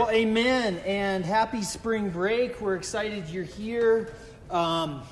Well, amen, and happy spring break. We're excited you're here. Um,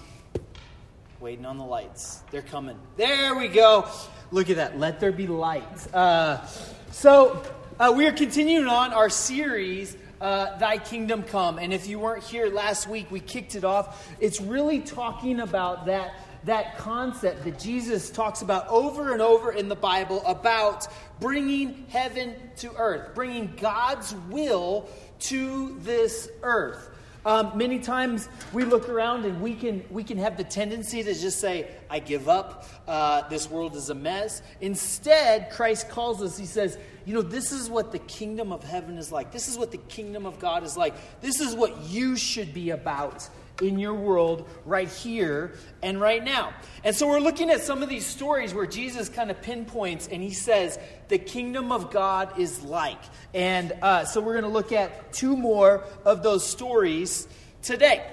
waiting on the lights. They're coming. There we go. Look at that. Let there be light. Uh, so, uh, we are continuing on our series, uh, Thy Kingdom Come. And if you weren't here last week, we kicked it off. It's really talking about that that concept that Jesus talks about over and over in the Bible about bringing heaven to earth, bringing God's will to this earth. Um, many times we look around and we can we can have the tendency to just say, "I give up. Uh, this world is a mess." Instead, Christ calls us. He says, "You know, this is what the kingdom of heaven is like. This is what the kingdom of God is like. This is what you should be about." In your world right here and right now. And so we're looking at some of these stories where Jesus kind of pinpoints and he says, the kingdom of God is like. And uh, so we're going to look at two more of those stories today.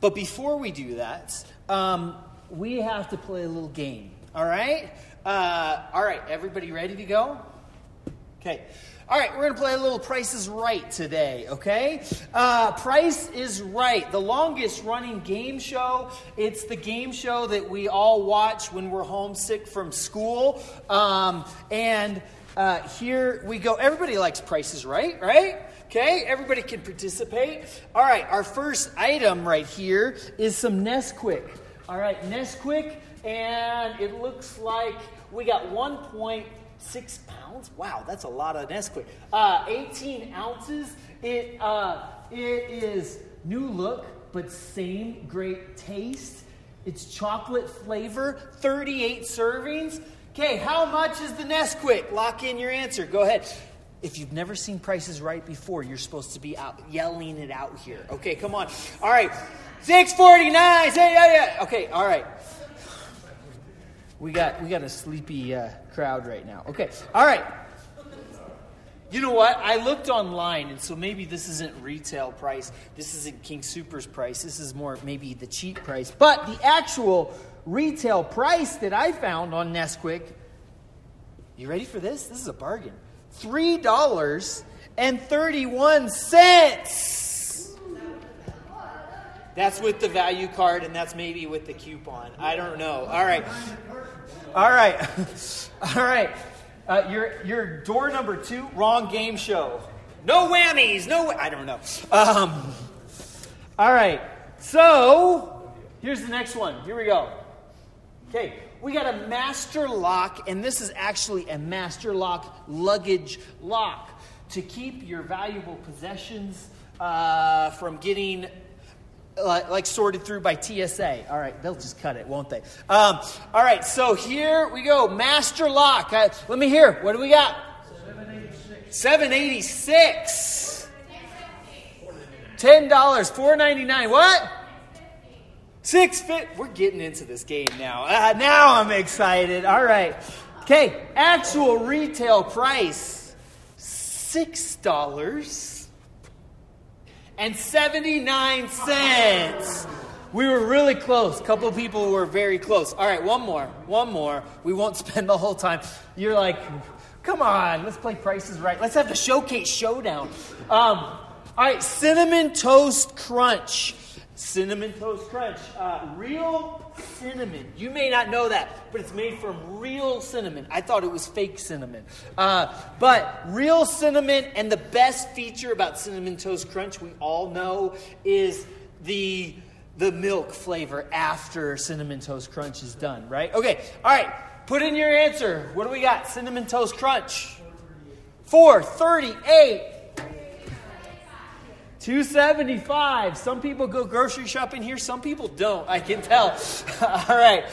But before we do that, um, we have to play a little game. All right? Uh, all right, everybody ready to go? Okay. All right, we're going to play a little Price is Right today, okay? Uh, Price is Right, the longest running game show. It's the game show that we all watch when we're homesick from school. Um, and uh, here we go. Everybody likes Price is Right, right? Okay, everybody can participate. All right, our first item right here is some Nesquik. All right, Nesquik, and it looks like we got one point six pounds. Wow, that's a lot of Nesquik. Uh, 18 ounces. It uh, it is new look, but same great taste. It's chocolate flavor. 38 servings. Okay, how much is the Nesquik? Lock in your answer. Go ahead. If you've never seen Price is Right before, you're supposed to be out yelling it out here. Okay, come on. All right. 649. Say yeah, yeah. Okay, all right. We got we got a sleepy uh, crowd right now. Okay, all right. You know what? I looked online, and so maybe this isn't retail price. This isn't King Soopers price. This is more maybe the cheap price. But the actual retail price that I found on Nesquik. You ready for this? This is a bargain. Three dollars and thirty-one cents. That's with the value card, and that's maybe with the coupon. I don't know. All right. All right. All right. Uh, your, your door number two, wrong game show. No whammies. No, I don't know. Um, all right. So, here's the next one. Here we go. Okay. We got a master lock, and this is actually a master lock luggage lock to keep your valuable possessions uh, from getting like, like, sorted through by TSA. All right, they'll just cut it, won't they? Um, all right, so here we go. Master lock. Let me hear. What do we got? 786. 786. $10. Four ninety nine. What? Six fit. We're getting into this game now. Uh, now I'm excited. All right. Okay. Actual retail price six dollars and 79 cents. We were really close. A couple people were very close. All right, one more. One more. We won't spend the whole time. You're like, come on, let's play Price is Right. Let's have the showcase showdown. Um, all right, cinnamon toast crunch. Cinnamon Toast Crunch. Uh, real cinnamon. You may not know that, but it's made from real cinnamon. I thought it was fake cinnamon. Uh, but real cinnamon, and the best feature about Cinnamon Toast Crunch, we all know, is the, the milk flavor after Cinnamon Toast Crunch is done, right? Okay, all right. Put in your answer. What do we got? Cinnamon Toast Crunch. 438. 275. Some people go grocery shopping here, some people don't. I can tell. All right.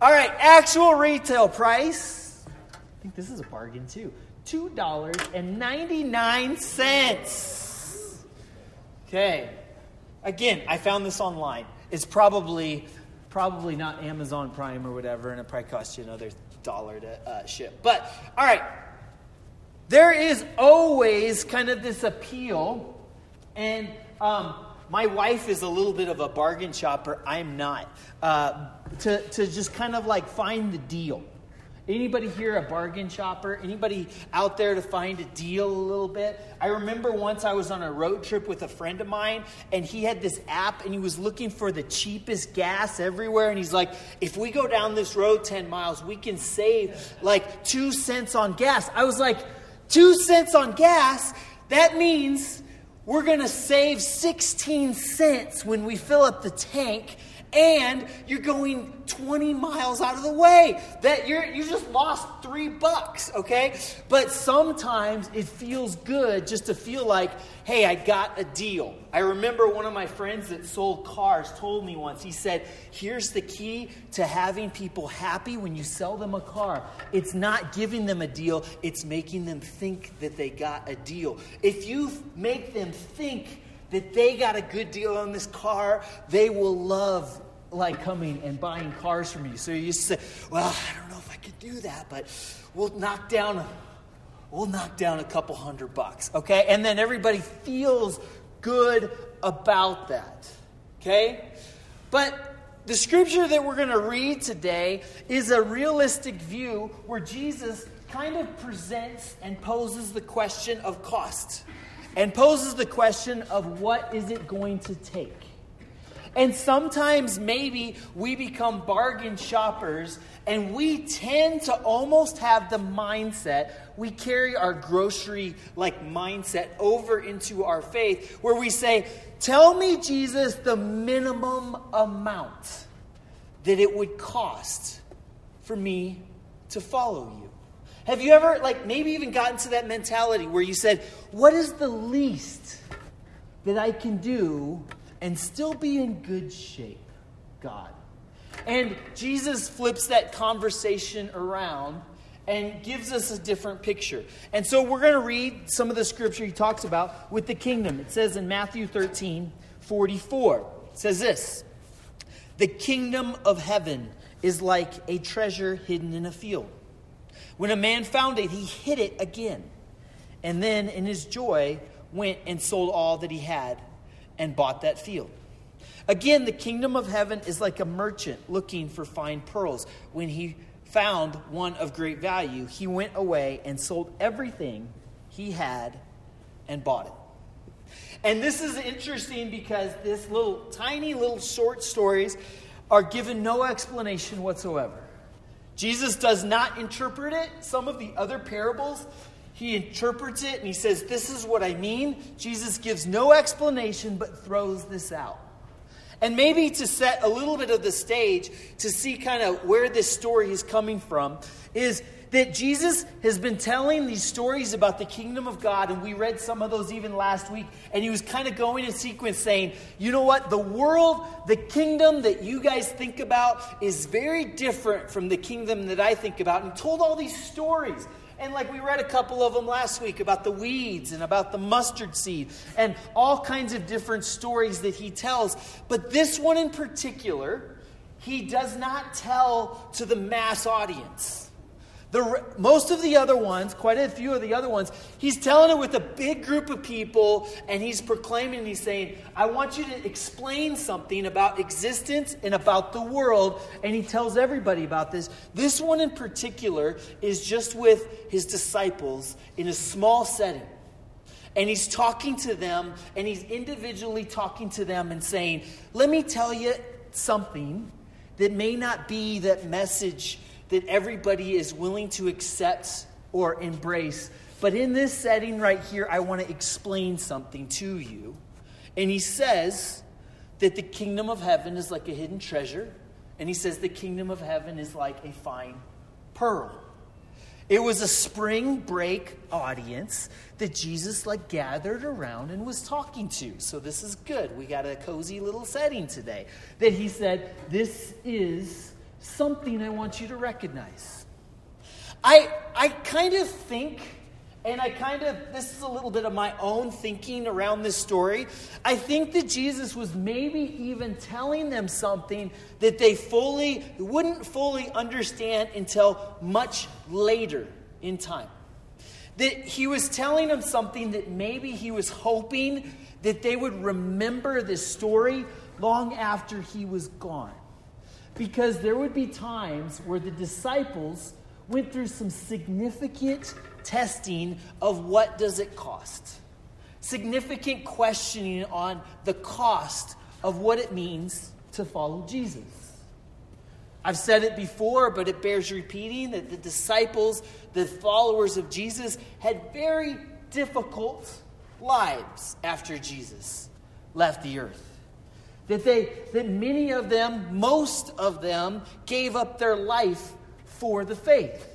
All right, actual retail price. I think this is a bargain too. $2.99. Okay. Again, I found this online. It's probably probably not Amazon Prime or whatever, and it probably costs you another dollar to uh, ship. But all right, there is always kind of this appeal and um, my wife is a little bit of a bargain shopper. I'm not. Uh, to, to just kind of like find the deal. Anybody here a bargain shopper? Anybody out there to find a deal a little bit? I remember once I was on a road trip with a friend of mine and he had this app and he was looking for the cheapest gas everywhere and he's like, "If we go down this road 10 miles, we can save like 2 cents on gas." I was like, "2 cents on gas? That means we're going to save 16 cents when we fill up the tank and you're going 20 miles out of the way. That you're you just lost three bucks, okay? But sometimes it feels good just to feel like, hey, I got a deal. I remember one of my friends that sold cars told me once, he said, here's the key to having people happy when you sell them a car. It's not giving them a deal, it's making them think that they got a deal. If you make them think that they got a good deal on this car, they will love like coming and buying cars from you. So you say, well, I don't know if I could do that, but we'll knock down a, we'll knock down a couple hundred bucks, okay? And then everybody feels good about that. Okay? But the scripture that we're going to read today is a realistic view where Jesus kind of presents and poses the question of cost and poses the question of what is it going to take. And sometimes maybe we become bargain shoppers and we tend to almost have the mindset, we carry our grocery like mindset over into our faith where we say, Tell me, Jesus, the minimum amount that it would cost for me to follow you. Have you ever, like, maybe even gotten to that mentality where you said, What is the least that I can do and still be in good shape? God. And Jesus flips that conversation around and gives us a different picture. And so we're going to read some of the scripture he talks about with the kingdom. It says in Matthew 13 44, it says this The kingdom of heaven is like a treasure hidden in a field when a man found it, he hid it again. And then, in his joy, went and sold all that he had and bought that field. Again, the kingdom of heaven is like a merchant looking for fine pearls. When he found one of great value, he went away and sold everything he had and bought it. And this is interesting because this little tiny little short stories are given no explanation whatsoever. Jesus does not interpret it. Some of the other parables, he interprets it and he says, This is what I mean. Jesus gives no explanation but throws this out. And maybe to set a little bit of the stage to see kind of where this story is coming from, is that Jesus has been telling these stories about the kingdom of God, and we read some of those even last week, and he was kind of going in sequence saying, you know what, the world, the kingdom that you guys think about is very different from the kingdom that I think about, and told all these stories. And like we read a couple of them last week about the weeds and about the mustard seed and all kinds of different stories that he tells. But this one in particular, he does not tell to the mass audience. The, most of the other ones, quite a few of the other ones, he's telling it with a big group of people and he's proclaiming and he's saying, I want you to explain something about existence and about the world. And he tells everybody about this. This one in particular is just with his disciples in a small setting. And he's talking to them and he's individually talking to them and saying, Let me tell you something that may not be that message that everybody is willing to accept or embrace. But in this setting right here, I want to explain something to you. And he says that the kingdom of heaven is like a hidden treasure. And he says the kingdom of heaven is like a fine pearl. It was a spring break audience that Jesus like gathered around and was talking to. So this is good. We got a cozy little setting today. That he said, This is something I want you to recognize. I, I kind of think, and I kind of, this is a little bit of my own thinking around this story. I think that Jesus was maybe even telling them something that they fully, wouldn't fully understand until much later in time. That he was telling them something that maybe he was hoping that they would remember this story long after he was gone because there would be times where the disciples went through some significant testing of what does it cost. Significant questioning on the cost of what it means to follow Jesus. I've said it before, but it bears repeating that the disciples, the followers of Jesus, had very difficult lives after Jesus left the earth. That they that many of them, most of them, gave up their life for the faith.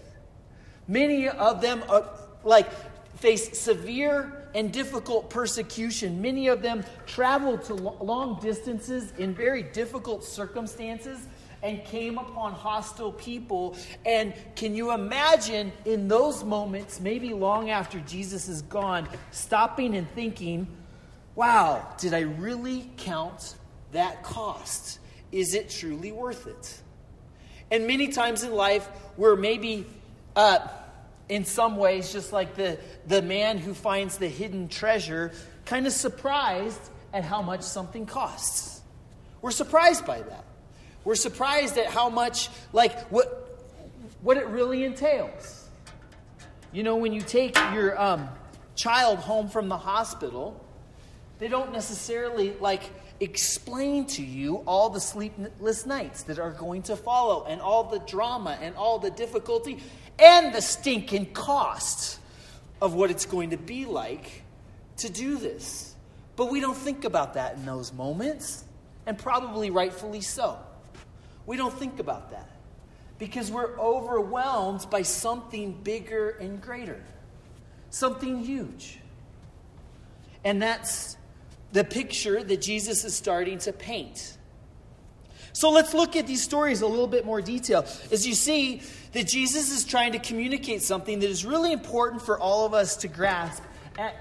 Many of them are, like faced severe and difficult persecution. Many of them traveled to long distances in very difficult circumstances and came upon hostile people. And can you imagine in those moments, maybe long after Jesus is gone, stopping and thinking, wow, did I really count that cost? Is it truly worth it? And many times in life, we're maybe, uh, in some ways, just like the, the man who finds the hidden treasure, kind of surprised at how much something costs. We're surprised by that. We're surprised at how much, like, what, what it really entails. You know, when you take your um, child home from the hospital, they don't necessarily, like, explain to you all the sleepless nights that are going to follow, and all the drama, and all the difficulty, and the stinking cost of what it's going to be like to do this. But we don't think about that in those moments, and probably rightfully so. We don't think about that because we're overwhelmed by something bigger and greater, something huge. And that's the picture that Jesus is starting to paint. So let's look at these stories a little bit more detail. As you see that Jesus is trying to communicate something that is really important for all of us to grasp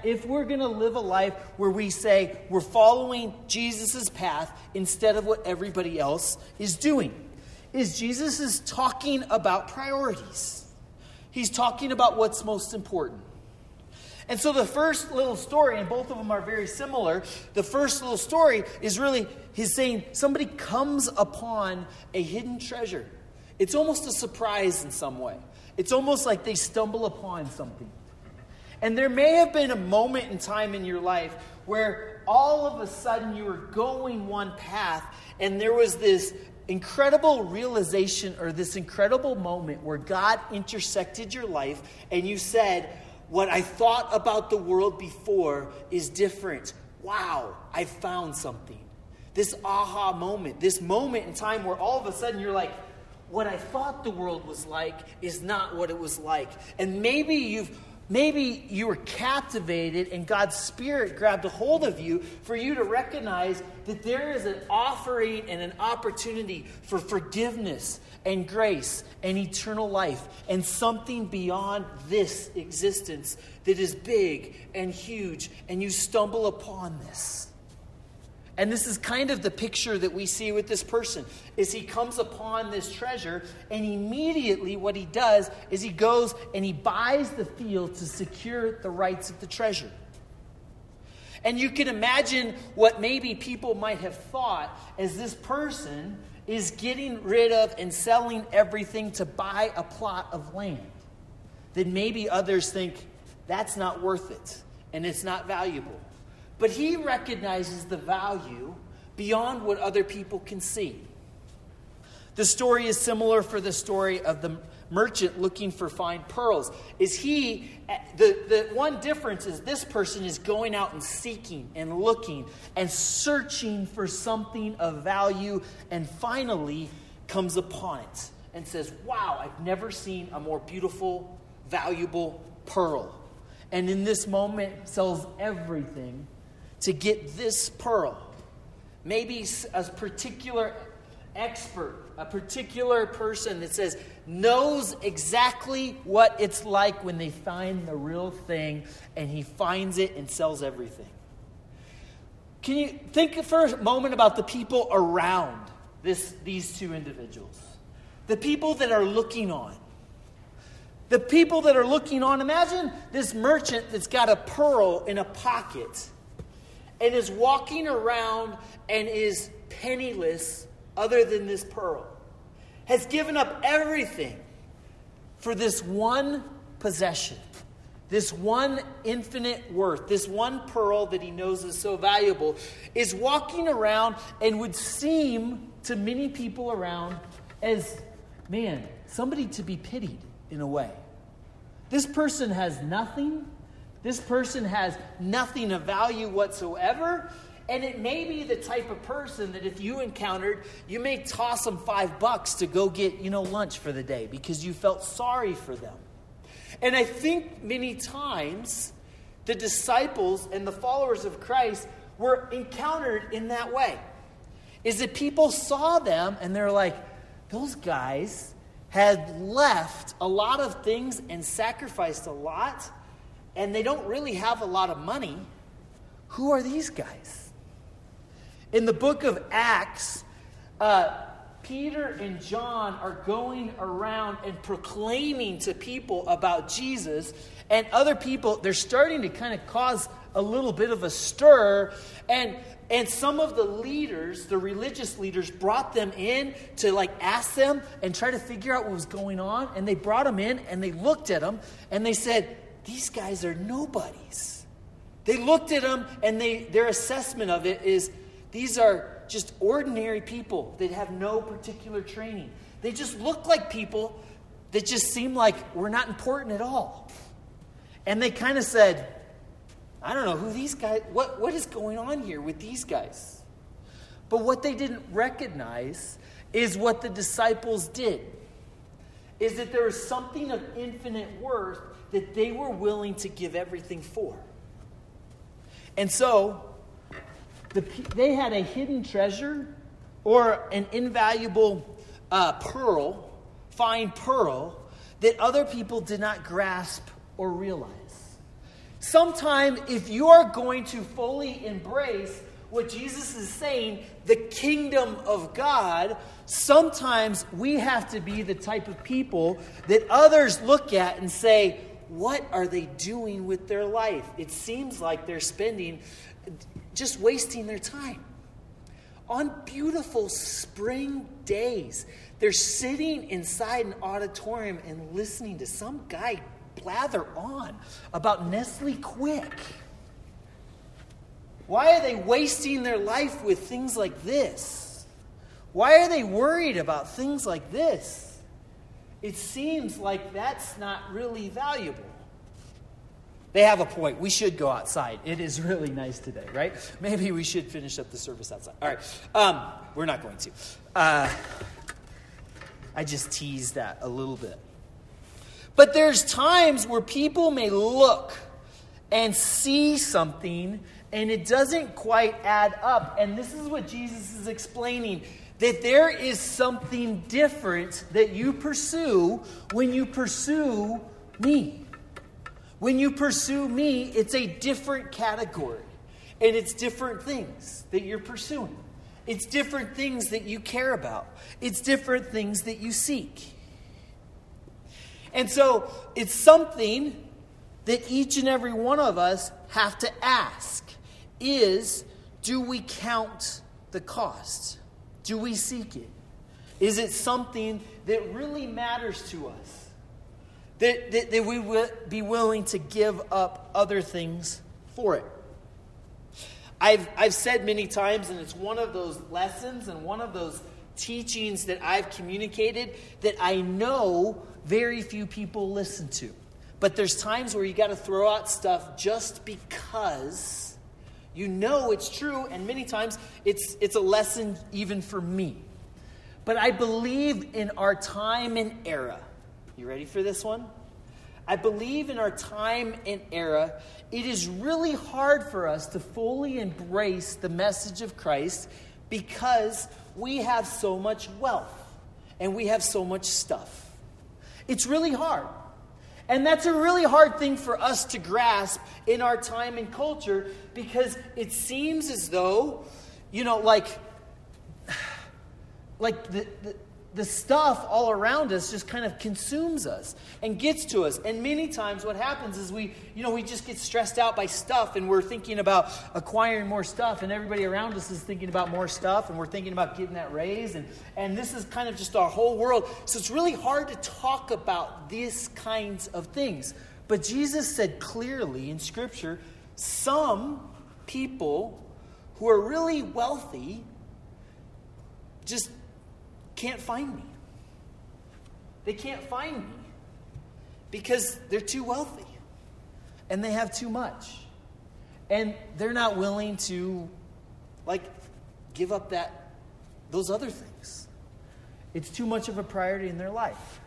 if we're going to live a life where we say we're following Jesus' path instead of what everybody else is doing, is Jesus is talking about priorities. He's talking about what's most important. And so the first little story, and both of them are very similar, the first little story is really, he's saying somebody comes upon a hidden treasure. It's almost a surprise in some way. It's almost like they stumble upon something. And there may have been a moment in time in your life where all of a sudden you were going one path and there was this incredible realization or this incredible moment where God intersected your life and you said, What I thought about the world before is different. Wow, I found something. This aha moment, this moment in time where all of a sudden you're like, What I thought the world was like is not what it was like. And maybe you've Maybe you were captivated and God's Spirit grabbed a hold of you for you to recognize that there is an offering and an opportunity for forgiveness and grace and eternal life and something beyond this existence that is big and huge, and you stumble upon this. And this is kind of the picture that we see with this person is he comes upon this treasure and immediately what he does is he goes and he buys the field to secure the rights of the treasure. And you can imagine what maybe people might have thought as this person is getting rid of and selling everything to buy a plot of land. Then maybe others think that's not worth it and it's not valuable. But he recognizes the value beyond what other people can see. The story is similar for the story of the merchant looking for fine pearls. Is he eh, the, the one difference is this person is going out and seeking and looking and searching for something of value and finally comes upon it and says, Wow, I've never seen a more beautiful, valuable pearl. And in this moment sells everything to get this pearl. Maybe a particular expert, a particular person that says, knows exactly what it's like when they find the real thing and he finds it and sells everything. Can you think for a moment about the people around this, these two individuals? The people that are looking on. The people that are looking on, imagine this merchant that's got a pearl in a pocket and is walking around and is penniless other than this pearl, has given up everything for this one possession, this one infinite worth, this one pearl that he knows is so valuable, is walking around and would seem to many people around as, man, somebody to be pitied in a way. This person has nothing. This person has nothing of value whatsoever. And it may be the type of person that if you encountered, you may toss them five bucks to go get, you know, lunch for the day because you felt sorry for them. And I think many times the disciples and the followers of Christ were encountered in that way. Is that people saw them and they're like, those guys had left a lot of things and sacrificed a lot, and they don't really have a lot of money. Who are these guys? In the book of Acts, uh, Peter and John are going around and proclaiming to people about Jesus, and other people, they're starting to kind of cause a little bit of a stir. And and some of the leaders, the religious leaders, brought them in to like ask them and try to figure out what was going on. And they brought them in and they looked at them and they said, These guys are nobodies. They looked at them and they, their assessment of it is these are just ordinary people that have no particular training. They just look like people that just seem like we're not important at all. And they kind of said, I don't know who these guys, what, what is going on here with these guys? But what they didn't recognize is what the disciples did. Is that there was something of infinite worth that they were willing to give everything for. And so, the, they had a hidden treasure or an invaluable uh, pearl, fine pearl, that other people did not grasp or realize. Sometime, if you are going to fully embrace what Jesus is saying, the kingdom of God, sometimes we have to be the type of people that others look at and say, What are they doing with their life? It seems like they're spending just wasting their time. On beautiful spring days, they're sitting inside an auditorium and listening to some guy blather on about Nestle Quick. Why are they wasting their life with things like this? Why are they worried about things like this? It seems like that's not really valuable. They have a point. We should go outside. It is really nice today, right? Maybe we should finish up the service outside. All right. Um, we're not going to. Uh, I just teased that a little bit. But there's times where people may look and see something and it doesn't quite add up. And this is what Jesus is explaining that there is something different that you pursue when you pursue me. When you pursue me, it's a different category. And it's different things that you're pursuing. It's different things that you care about. It's different things that you seek. And so it's something that each and every one of us have to ask is do we count the cost? Do we seek it? Is it something that really matters to us? That, that, that we would be willing to give up other things for it? I've, I've said many times, and it's one of those lessons and one of those teachings that I've communicated that I know very few people listen to. But there's times where you got to throw out stuff just because you know it's true, and many times it's, it's a lesson even for me. But I believe in our time and era. You ready for this one? I believe in our time and era, it is really hard for us to fully embrace the message of Christ because we have so much wealth and we have so much stuff. It's really hard. And that's a really hard thing for us to grasp in our time and culture because it seems as though, you know, like, like the, the, the stuff all around us just kind of consumes us and gets to us. And many times what happens is we, you know, we just get stressed out by stuff and we're thinking about acquiring more stuff and everybody around us is thinking about more stuff and we're thinking about getting that raise and and this is kind of just our whole world. So it's really hard to talk about these kinds of things. But Jesus said clearly in scripture, some people who are really wealthy just can't find me. They can't find me because they're too wealthy and they have too much. And they're not willing to like give up that those other things. It's too much of a priority in their life.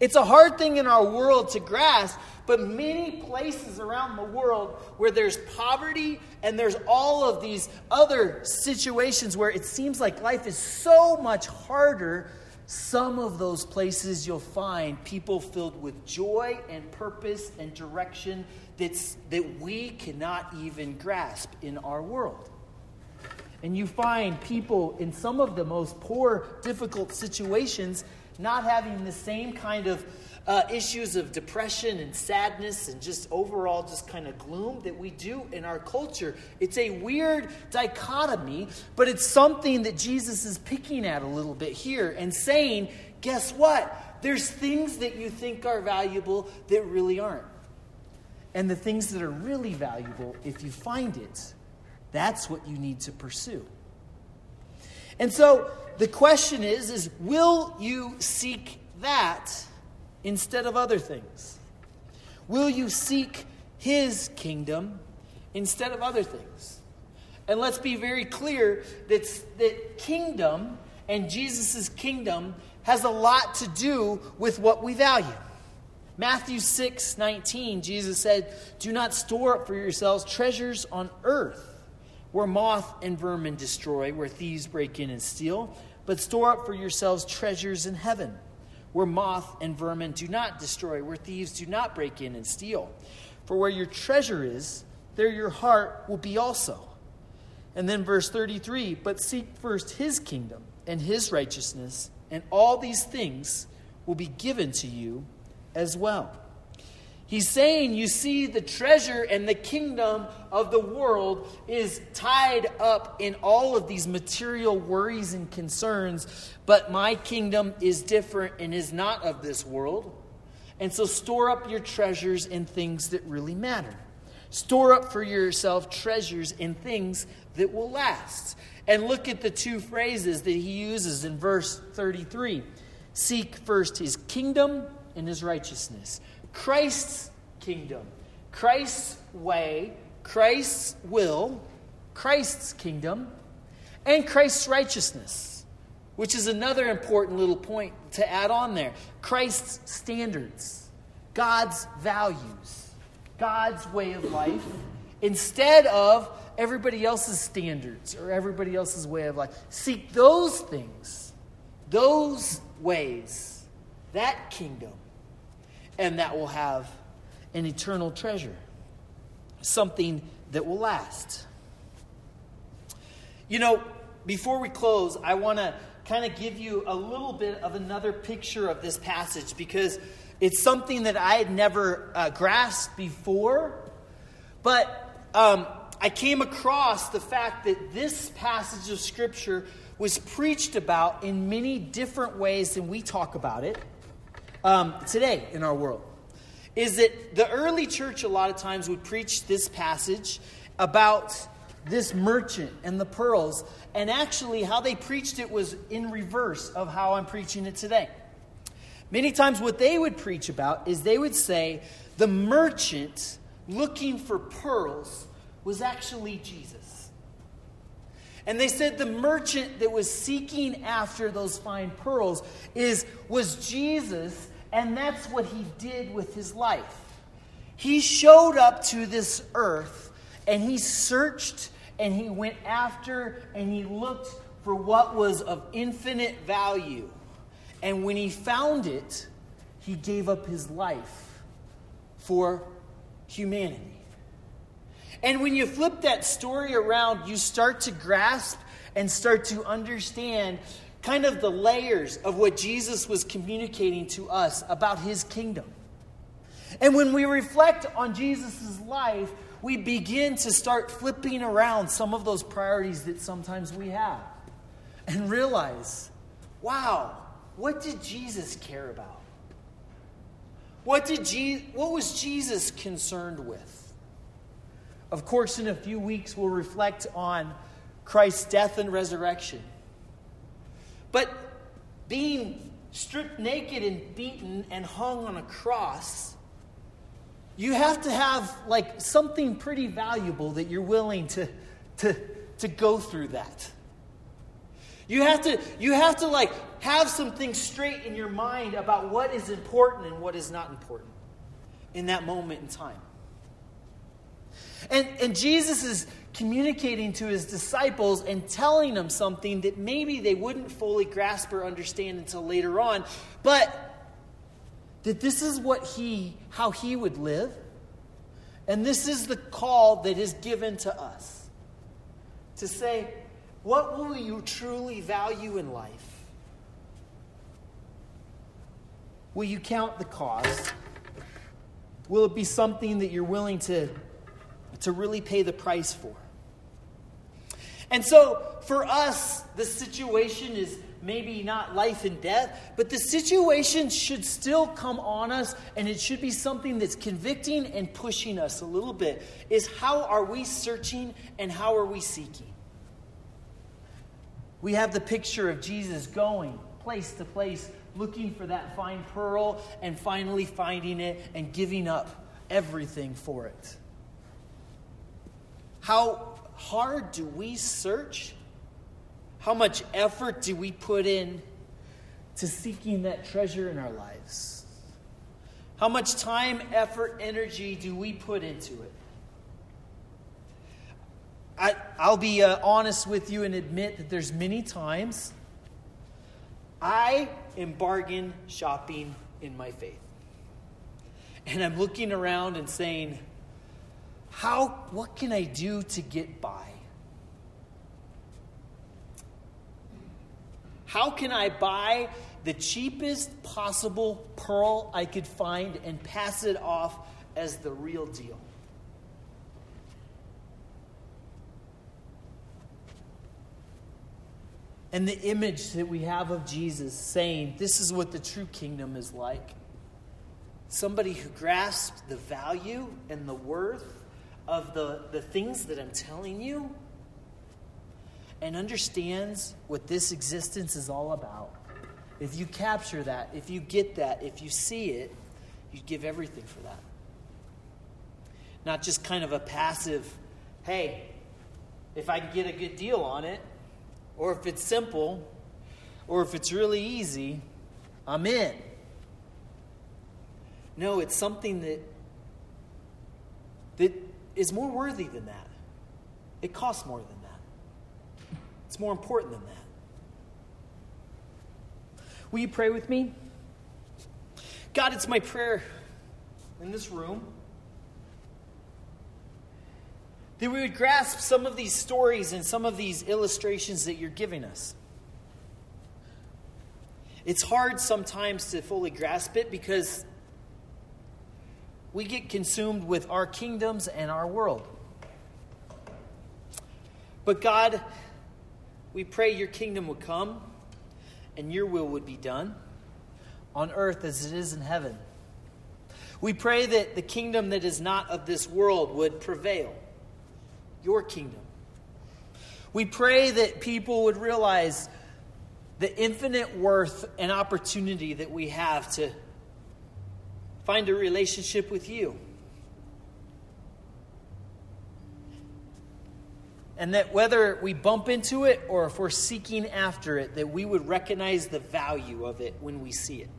It's a hard thing in our world to grasp, but many places around the world where there's poverty and there's all of these other situations where it seems like life is so much harder, some of those places you'll find people filled with joy and purpose and direction that's, that we cannot even grasp in our world. And you find people in some of the most poor, difficult situations not having the same kind of uh, issues of depression and sadness and just overall just kind of gloom that we do in our culture. It's a weird dichotomy, but it's something that Jesus is picking at a little bit here and saying, guess what? There's things that you think are valuable that really aren't. And the things that are really valuable, if you find it, that's what you need to pursue. And so the question is is will you seek that instead of other things? Will you seek his kingdom instead of other things? And let's be very clear that, that kingdom and Jesus' kingdom has a lot to do with what we value. Matthew 6 19, Jesus said, Do not store up for yourselves treasures on earth where moth and vermin destroy, where thieves break in and steal, but store up for yourselves treasures in heaven where moth and vermin do not destroy, where thieves do not break in and steal. For where your treasure is, there your heart will be also. And then verse 33 But seek first his kingdom and his righteousness, and all these things will be given to you as well. He's saying, you see, the treasure and the kingdom of the world is tied up in all of these material worries and concerns, but my kingdom is different and is not of this world. And so store up your treasures in things that really matter. Store up for yourself treasures in things that will last. And look at the two phrases that he uses in verse 33 Seek first his kingdom and his righteousness. Christ's kingdom, Christ's way, Christ's will, Christ's kingdom, and Christ's righteousness, which is another important little point to add on there. Christ's standards, God's values, God's way of life, instead of everybody else's standards or everybody else's way of life. Seek those things, those ways, that kingdom and that will have an eternal treasure, something that will last. You know, before we close, I want to kind of give you a little bit of another picture of this passage because it's something that I had never uh, grasped before. But um, I came across the fact that this passage of Scripture was preached about in many different ways than we talk about it um, today in our world is that the early church a lot of times would preach this passage about this merchant and the pearls, and actually how they preached it was in reverse of how I'm preaching it today. Many times, what they would preach about is they would say the merchant looking for pearls was actually Jesus. And they said the merchant that was seeking after those fine pearls is was Jesus and that's what he did with his life. He showed up to this earth and he searched and he went after and he looked for what was of infinite value. And when he found it, he gave up his life for humanity. And when you flip that story around, you start to grasp and start to understand kind of the layers of what Jesus was communicating to us about his kingdom. And when we reflect on Jesus' life, we begin to start flipping around some of those priorities that sometimes we have and realize wow, what did Jesus care about? What, did Je- what was Jesus concerned with? Of course, in a few weeks, we'll reflect on Christ's death and resurrection. But being stripped naked and beaten and hung on a cross, you have to have like something pretty valuable that you're willing to, to, to go through that. You have to, you have to like have something straight in your mind about what is important and what is not important in that moment in time. And, and Jesus is communicating to his disciples and telling them something that maybe they wouldn't fully grasp or understand until later on, but that this is what he, how he would live. And this is the call that is given to us to say, what will you truly value in life? Will you count the cost? Will it be something that you're willing to, to really pay the price for? And so, for us, the situation is maybe not life and death, but the situation should still come on us, and it should be something that's convicting and pushing us a little bit. Is how are we searching and how are we seeking? We have the picture of Jesus going place to place, looking for that fine pearl, and finally finding it and giving up everything for it. How hard do we search? How much effort do we put in to seeking that treasure in our lives? How much time, effort, energy do we put into it? I, I'll be uh, honest with you and admit that there's many times I am bargain shopping in my faith. And I'm looking around and saying, how, what can I do to get by? How can I buy the cheapest possible pearl I could find and pass it off as the real deal? and the image that we have of Jesus saying, This is what the true kingdom is like. Somebody who grasps the value and the worth of the, the things that I'm telling you and understands what this existence is all about. If you capture that, if you get that, if you see it, you give everything for that. Not just kind of a passive, hey, if I can get a good deal on it, or if it's simple, or if it's really easy, I'm in. No, it's something that that is more worthy than that. It costs more than that. It's more important than that. Will you pray with me? God, it's my prayer in this room that we would grasp some of these stories and some of these illustrations that you're giving us. It's hard sometimes to fully grasp it because we get consumed with our kingdoms and our world. But God, we pray your kingdom would come and your will would be done on earth as it is in heaven. We pray that the kingdom that is not of this world would prevail your kingdom. We pray that people would realize the infinite worth and opportunity that we have to find a relationship with you. And that whether we bump into it or if we're seeking after it, that we would recognize the value of it when we see it.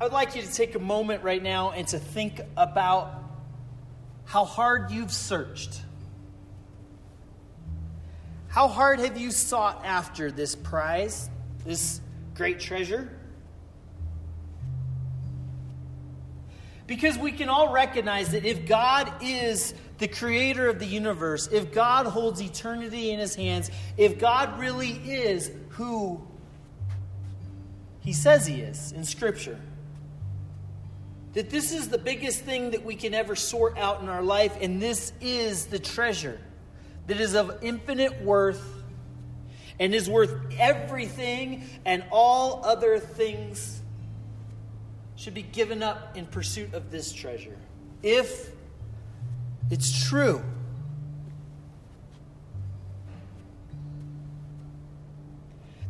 I would like you to take a moment right now and to think about how hard you've searched. How hard have you sought after this prize, this great treasure? Because we can all recognize that if God is the creator of the universe, if God holds eternity in his hands, if God really is who he says he is in Scripture, that this is the biggest thing that we can ever sort out in our life, and this is the treasure that is of infinite worth and is worth everything and all other things should be given up in pursuit of this treasure. If it's true.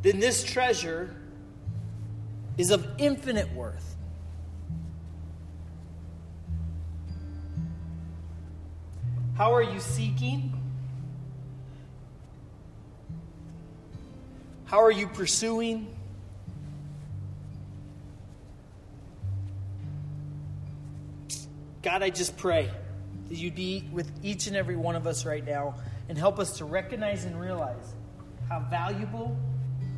Then this treasure is of infinite worth. How are you seeking? How are you pursuing? God, I just pray that you'd be with each and every one of us right now and help us to recognize and realize how valuable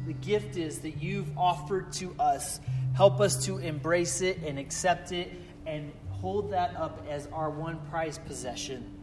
the gift is that you've offered to us. Help us to embrace it and accept it and hold that up as our one prized possession.